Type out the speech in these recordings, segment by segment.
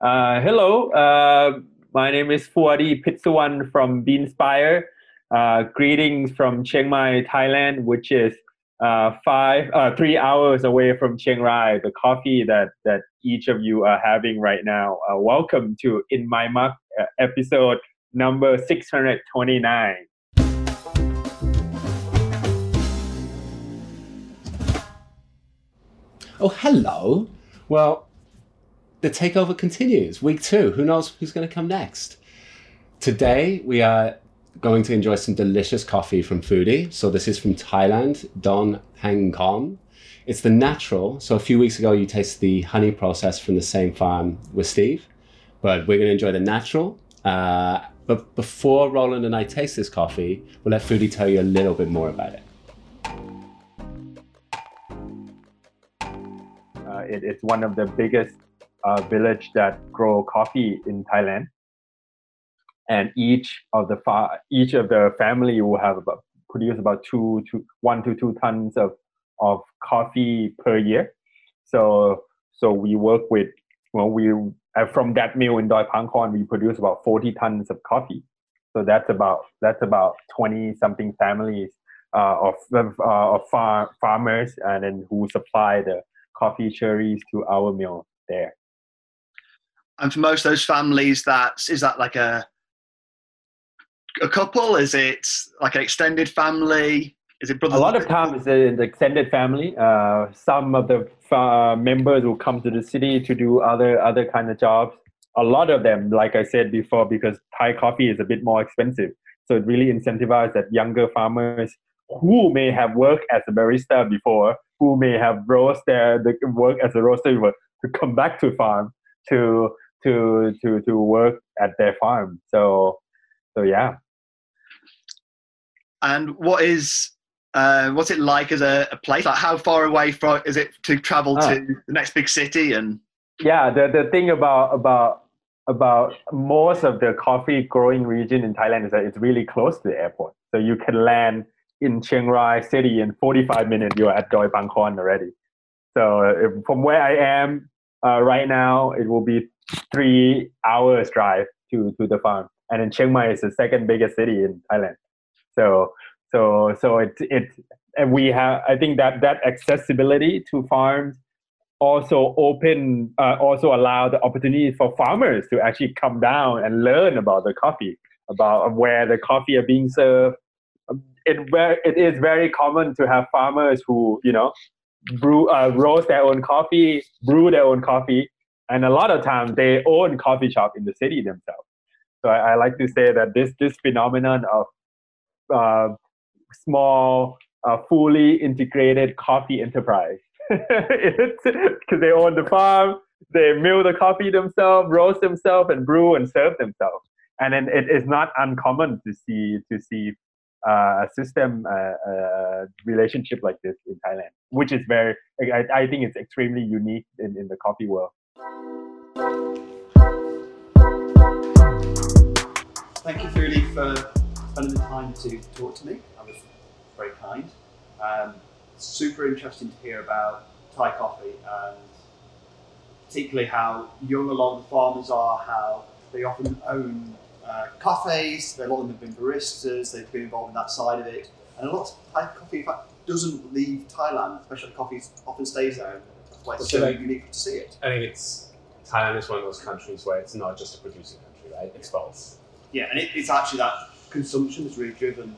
Uh, hello, uh, my name is Fuadi Pitsuwan from Beanspire. Uh, greetings from Chiang Mai, Thailand, which is uh, five, uh, three hours away from Chiang Rai, the coffee that, that each of you are having right now. Uh, welcome to In My Mug, episode number 629. Oh, hello. Well, the takeover continues. Week two. Who knows who's going to come next? Today, we are going to enjoy some delicious coffee from Foodie. So, this is from Thailand, Don Hang Kong. It's the natural. So, a few weeks ago, you tasted the honey process from the same farm with Steve, but we're going to enjoy the natural. Uh, but before Roland and I taste this coffee, we'll let Foodie tell you a little bit more about it. Uh, it, it's one of the biggest uh, village that grow coffee in Thailand, and each of the fa- each of the family will have about produce about two to one to two tons of of coffee per year. So so we work with well we uh, from that mill in Doi Pangkorn we produce about forty tons of coffee. So that's about that's about twenty something families uh, of uh, of far, farmers and then who supply the coffee cherries to our mill there. And for most of those families, that is that like a a couple? Is it like an extended family? Is it brother? A lot of times it's an extended family. Uh, some of the uh, members will come to the city to do other other kind of jobs. A lot of them, like I said before, because Thai coffee is a bit more expensive, so it really incentivizes that younger farmers who may have worked as a barista before, who may have roast their the work as a roaster before, to come back to farm to to to to work at their farm. So so yeah. And what is uh, what's it like as a, a, place? Like how far away from is it to travel to ah. the next big city? And yeah, the the thing about about about most of the coffee growing region in Thailand is that it's really close to the airport. So you can land in Chiang Rai city in 45 minutes. You're at Doi Pangkorn already. So if, from where I am uh, right now, it will be three hours drive to, to the farm. And then Chiang Mai is the second biggest city in Thailand. So so so it it and we have I think that that accessibility to farms also open uh, also allow the opportunity for farmers to actually come down and learn about the coffee about where the coffee are being served it where it is very common to have farmers who you know brew uh, roast their own coffee brew their own coffee and a lot of times they own coffee shop in the city themselves. So I, I like to say that this this phenomenon of uh, small, uh, fully integrated coffee enterprise, because they own the farm, they mill the coffee themselves, roast themselves, and brew and serve themselves. And then it is not uncommon to see to see uh, a system uh, uh, relationship like this in Thailand, which is very I, I think it's extremely unique in, in the coffee world. Thank you, Foodie, for spending the time to talk to me. That was very kind. Um, super interesting to hear about Thai coffee and particularly how young a lot of the farmers are, how they often own uh, cafes, a lot of them have been baristas, they've been involved in that side of it. And a lot of Thai coffee, in fact, doesn't leave Thailand, especially coffee often stays there. That's why it's so, so unique to see it. I think it's Thailand is one of those countries where it's not just a producing country, right? It's both. Yeah, and it, it's actually that consumption has really driven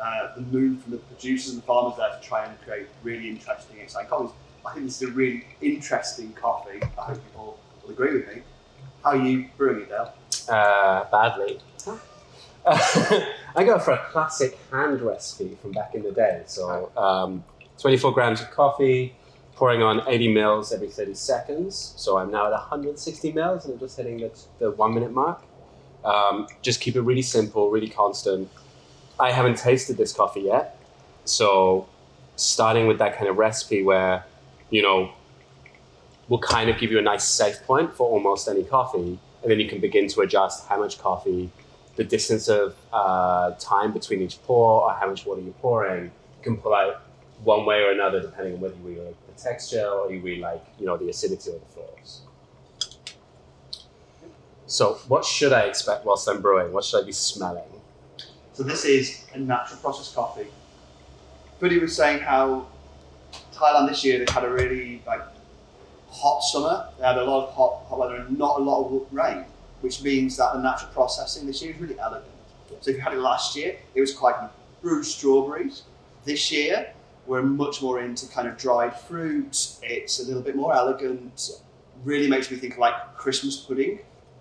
uh, the move from the producers and the farmers there to try and create really interesting, exciting coffees. I think this is a really interesting coffee. I hope people will agree with me. How are you brewing it, Dale? Uh, badly. I go for a classic hand recipe from back in the day. So, um, 24 grams of coffee, pouring on 80 mils every 30 seconds. So I'm now at 160 mils and I'm just hitting the, the one minute mark. Um, just keep it really simple, really constant. I haven't tasted this coffee yet. So starting with that kind of recipe where, you know, will kind of give you a nice safe point for almost any coffee. And then you can begin to adjust how much coffee, the distance of uh, time between each pour, or how much water you're pouring. You can pull out one way or another depending on whether you like the texture or you really like you know the acidity of the floors. So, what should I expect whilst I'm brewing? What should I be smelling? So this is a natural process coffee. Foodie was saying how Thailand this year they've had a really like hot summer. They had a lot of hot, hot weather and not a lot of rain, which means that the natural processing this year is really elegant. So if you had it last year, it was quite brewed strawberries. This year, we're much more into kind of dried fruit. It's a little bit more elegant. Really makes me think like Christmas pudding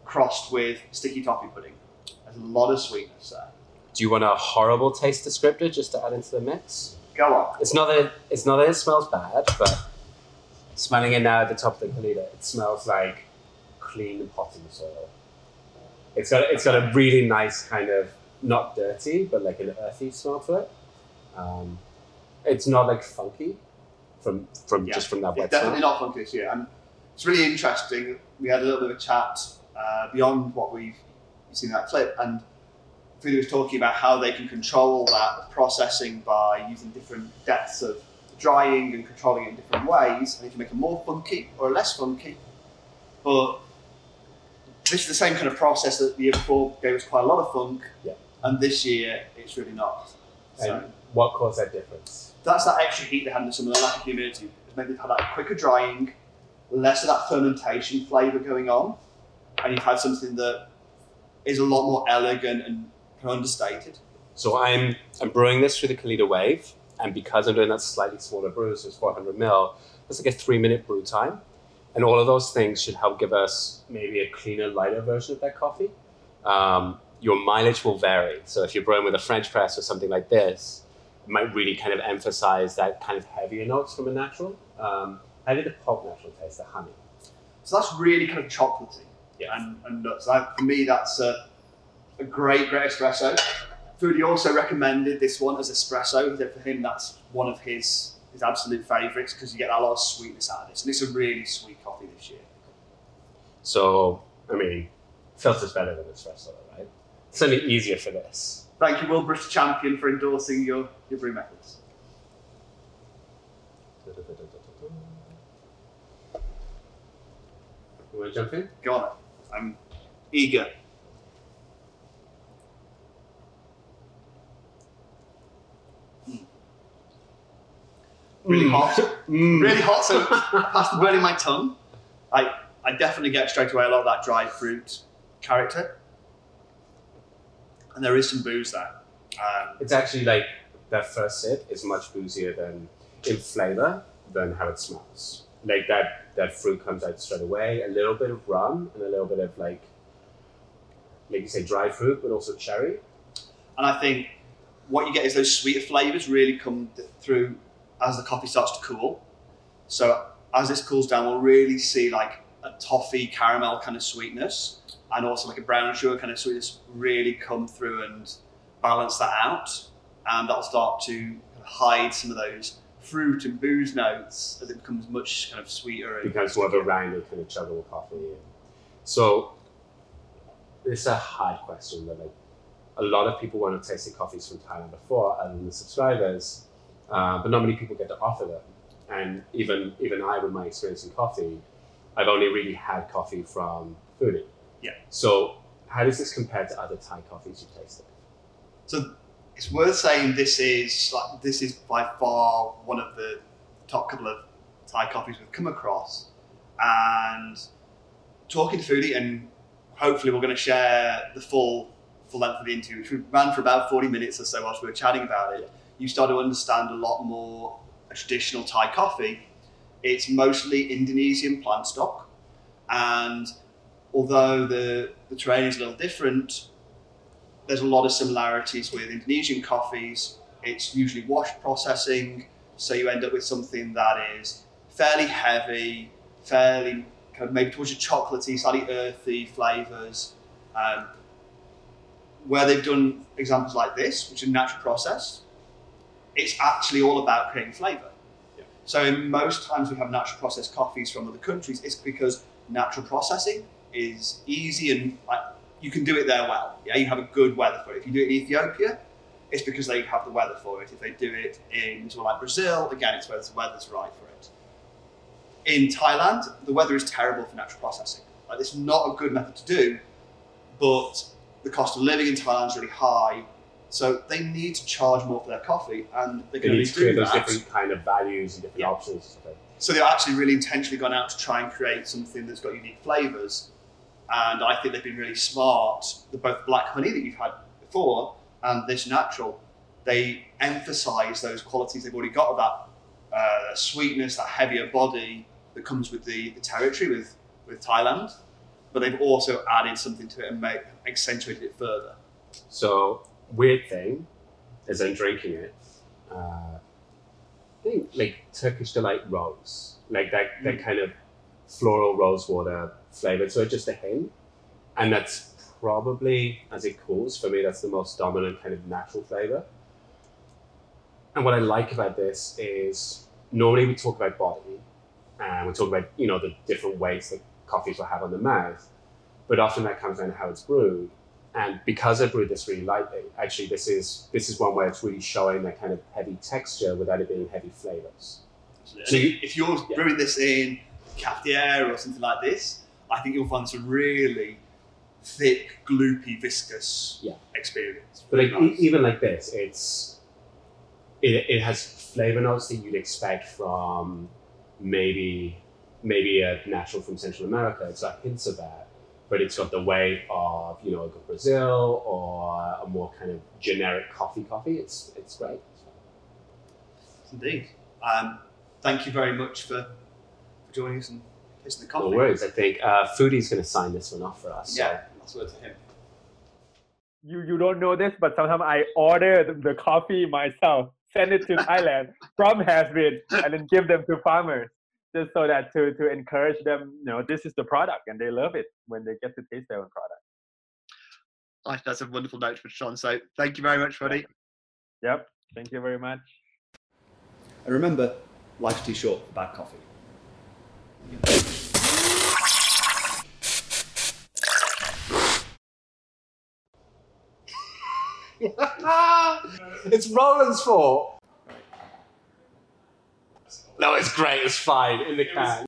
crossed with sticky toffee pudding. There's a lot of sweetness there. Do you want a horrible taste descriptor just to add into the mix? Go on. It's not that it's not that it smells bad, but smelling it now at the top of the Kalita, it smells like clean potting soil. It's got it's got a really nice kind of not dirty, but like an earthy smell to it. Um, it's not like funky from from Yeah. just from that It's wet definitely not funky this year. And it's really interesting. We had a little bit of a chat uh, beyond what we've seen in that clip, and Foodie was talking about how they can control that processing by using different depths of drying and controlling it in different ways, and you can make it more funky or less funky. But this is the same kind of process that the year before gave us quite a lot of funk, Yeah. and this year it's really not. So And what caused that difference? that's that extra heat they had in the summer, the lack of humidity. It's made they've had that quicker drying, less of that fermentation flavour going on, and you've had something that is a lot more elegant and understated. So I'm I'm brewing this through the Kalita Wave, and because I'm doing that slightly smaller brew, so it's 400 mil, it's like a three minute brew time, and all of those things should help give us maybe a cleaner, lighter version of that coffee. Um, your mileage will vary, so if you're brewing with a French press or something like this, it might really kind of emphasize that kind of heavier notes from a natural. Um, how did the pulp natural taste? The honey. So that's really kind of chocolatey Yeah. and, and nuts. That, for me, that's a, a great, great espresso. Foodie also recommended this one as espresso. He for him, that's one of his his absolute favourites because you get a lot of sweetness out of this. And it's a really sweet coffee this year. So I mean, filter's better than espresso, right? It's only easier for this. Thank you, World Barista Champion, for endorsing your, your brew methods. You want to jump in? Go on. I'm eager. Mm. Really Mm. hot. Mm. Really hot. So past the burning my tongue, I I definitely get straight away a lot of that dried fruit character, and there is some booze there. Um, It's actually like that first sip is much boozier than in flavor than how it smells. Like that that fruit comes out straight away. A little bit of rum and a little bit of like like you say dry fruit, but also cherry. And I think what you get is those sweeter flavors really come th- through as the coffee starts to cool. So as this cools down, we'll really see like a toffee caramel kind of sweetness and also like a brown sugar kind of sweetness really come through and balance that out. And that'll start to hide some of those fruit and booze notes and it becomes much kind of sweeter. And becomes more of a rounded kind of chuggable coffee. So it's a hard question, but like a lot of people want to taste the coffees from Thailand before, other than the subscribers, uh, but not many people get to offer them. And even even I, with my experience in coffee, I've only really had coffee from Foodie. Yeah. So how does this compare to other Thai coffees you've tasted? So it's worth saying this is like this is by far one of the top couple of Thai coffees we've come across. And talking to Foodie, and hopefully we're going to share the full full length of the interview, which we ran for about forty minutes or so whilst we were chatting about it. You start to understand a lot more a traditional Thai coffee. It's mostly Indonesian plant stock, and although the the terrain is a little different, there's a lot of similarities with Indonesian coffees. It's usually wash processing, so you end up with something that is fairly heavy, fairly kind of maybe towards your chocolatey, slightly earthy flavors. Um, where they've done examples like this, which are natural process, it's actually all about creating flavor. Yeah. So in most times we have natural processed coffees from other countries, it's because natural processing is easy and like, you can do it there well. Yeah, you have a good weather for it. If you do it in Ethiopia, it's because they have the weather for it. If they do it in somewhere like Brazil, again, it's where the weather's right for it. In Thailand, the weather is terrible for natural processing. Like, it's not a good method to do but the cost of living in Thailand is really high. So they need to charge more for their coffee, and they They can need only to create those different kind of values and different Yeah. options. So they've actually really intentionally gone out to try and create something that's got unique flavours. And I think they've been really smart. The both black honey that you've had before and this natural, they emphasise those qualities they've already got of that uh, sweetness, that heavier body that comes with the, the territory with, with Thailand. But they've also added something to it and made, accentuated it further. So weird thing, as I'm drinking it, uh, I think like Turkish delight rose, like that that Mm. kind of floral rose water flavor. So it's just a hint, and that's probably as it cools for me. That's the most dominant kind of natural flavor. And what I like about this is normally we talk about body, and we talk about you know the different weights that coffees will have on the mouth, but often that comes down to how it's brewed. And because I brewed this really lightly, actually this is this is one where it's really showing that kind of heavy texture without it being heavy flavors. So if you're Yeah. brewing this in cafetiere or something like this, I think you'll find a really thick, gloopy, viscous Yeah. experience. But like Really e- even like this, it's it, it has flavor notes that you'd expect from maybe maybe a natural from Central America. It's got hints of that, but it's got the weight of you know a Brazil or a more kind of generic coffee coffee. It's it's great. Indeed. Um, thank you very much for, for joining us and tasting the coffee. No worries. I think uh, Foodie's going to sign this one off for us. so- Yeah, that's word to him. You you don't know this, but sometimes I order the, the coffee myself, send it to Thailand from Has Bean, and then give them to farmers, just so that to to encourage them. You know, this is the product, and they love it when they get to taste their own product. I think that's a wonderful note for Sean. So thank you very much, buddy. Yep. Thank you very much. And remember, life's too short for bad coffee. it's Roland's fault. No, it's great. It's fine in the can.